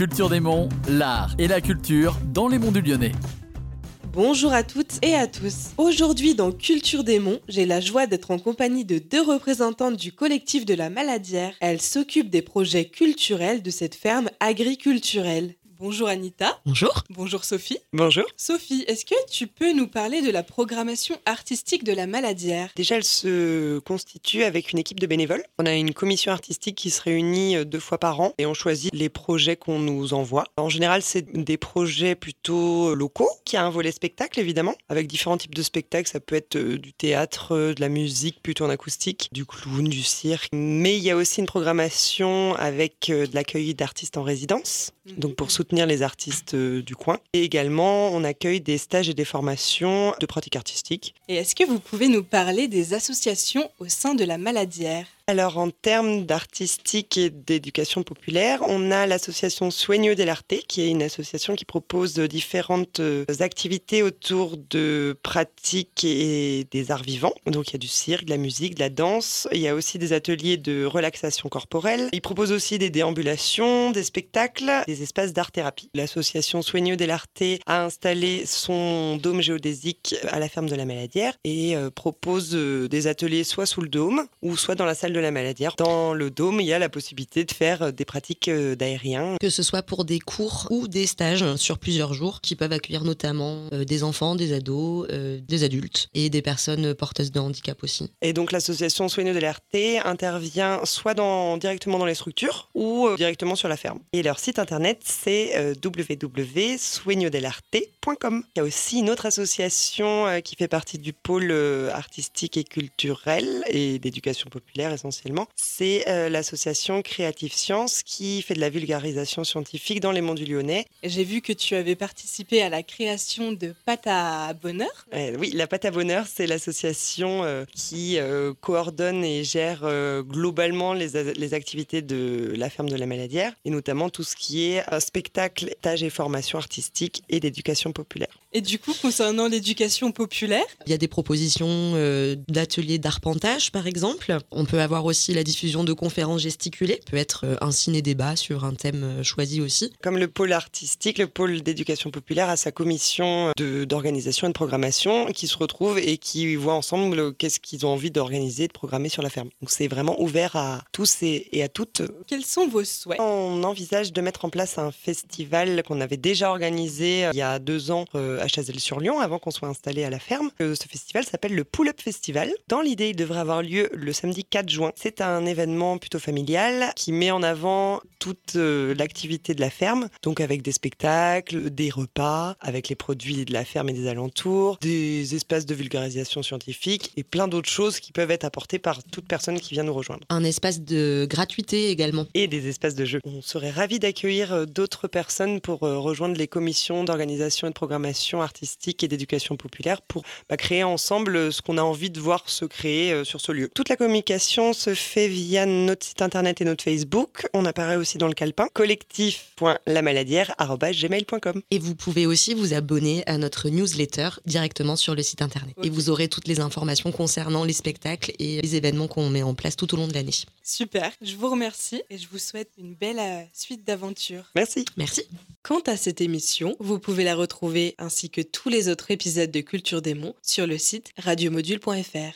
Culture des Monts, l'art et la culture dans les monts du Lyonnais. Bonjour à toutes et à tous. Aujourd'hui dans Culture des Monts, j'ai la joie d'être en compagnie de deux représentantes du collectif de la Maladière. Elles s'occupent des projets culturels de cette ferme agriculturelle. Bonjour Anita. Bonjour. Bonjour Sophie. Bonjour. Sophie, est-ce que tu peux nous parler de la programmation artistique de la Maladière? Déjà, elle se constitue avec une équipe de bénévoles. On a une commission artistique qui se réunit euh, deux fois par an et on choisit les projets qu'on nous envoie. En général, c'est des projets plutôt locaux qui a un volet spectacle évidemment, avec différents types de spectacles. Ça peut être euh, du théâtre, euh, de la musique plutôt en acoustique, du clown, du cirque. Mais il y a aussi une programmation avec de l'accueil d'artistes en résidence, donc pour soutenir les artistes euh, du coin. Et également, on accueille des stages et des formations de pratique artistique. Et est-ce que vous pouvez nous parler des associations au sein de la Maladière? Alors, en termes d'artistique et d'éducation populaire, on a l'association Soigneux l'Arte, qui est une association qui propose différentes euh, activités autour de pratiques et des arts vivants. Donc, il y a du cirque, de la musique, de la danse. Il y a aussi des ateliers de relaxation corporelle. Il propose aussi des déambulations, des spectacles, des espaces d'art-thérapie. L'association Soigneux l'Arte a installé son dôme géodésique à la ferme de la Maladière et euh, propose euh, des ateliers soit sous le dôme ou soit dans la salle de la maladie. Dans le dôme, il y a la possibilité de faire euh, des pratiques euh, d'aérien. Que ce soit pour des cours ou des stages sur plusieurs jours qui peuvent accueillir notamment euh, des enfants, des ados, des adultes et des personnes porteuses de handicap aussi. Et donc l'association Soigneux de l'RT intervient soit dans, directement dans les structures ou directement sur la ferme. Et leur site internet c'est www.soigneudelarte.com. Il y a aussi une autre association qui fait partie du pôle artistique et culturel et d'éducation populaire essentiellement, c'est euh, l'association Créative Science qui fait de la vulgarisation scientifique dans les monts du Lyonnais. J'ai vu que tu avais participé à la création de Pâte à Bonheur. oui, la Pâte à Bonheur, c'est l'association euh, qui euh, coordonne et gère globalement les, les, activités de la ferme de la Maladière et notamment tout ce qui est spectacle, tâches et formation artistique et d'éducation populaire. Et du coup, concernant l'éducation populaire Il y a des propositions d'ateliers d'arpentage, par exemple. On peut avoir avoir aussi la diffusion de conférences gesticulées, peut être euh, un ciné-débat sur un thème euh, choisi aussi. Comme le pôle artistique, le pôle d'éducation populaire a sa commission d'organisation et de programmation qui se retrouve et qui voit ensemble qu'est-ce qu'ils ont envie d'organiser, de programmer sur la ferme. Donc c'est vraiment ouvert à tous et, à toutes. Quels sont vos souhaits? On envisage de mettre en place un festival qu'on avait déjà organisé euh, il y a deux ans à Chazelles-sur-Lyon, avant qu'on soit installé à la ferme. Ce festival s'appelle le Pull-Up Festival. Dans l'idée, il devrait avoir lieu le samedi 4 juin c'est un événement plutôt familial qui met en avant toute euh, l'activité de la ferme, donc avec des spectacles, des repas, avec les produits de la ferme et des alentours, des espaces de vulgarisation scientifique et plein d'autres choses qui peuvent être apportées par toute personne qui vient nous rejoindre. Un espace de gratuité également. Et des espaces de jeu. On serait ravis d'accueillir euh, d'autres personnes pour euh, rejoindre les commissions d'organisation et de programmation artistique et d'éducation populaire pour bah, créer ensemble ce qu'on a envie de voir se créer sur ce lieu. Toute la communication se fait via notre site internet et notre Facebook. On apparaît aussi dans le calepin collectif.lamaladière.gmail.com. Et vous pouvez aussi vous abonner à notre newsletter directement sur le site internet. Et vous aurez toutes les informations concernant les spectacles et les événements qu'on met en place tout au long de l'année. Super, je vous remercie et je vous souhaite une belle euh, suite d'aventures. Merci. Merci. Quant à cette émission, vous pouvez la retrouver ainsi que tous les autres épisodes de Culture des Monts sur le site radiomodule.fr.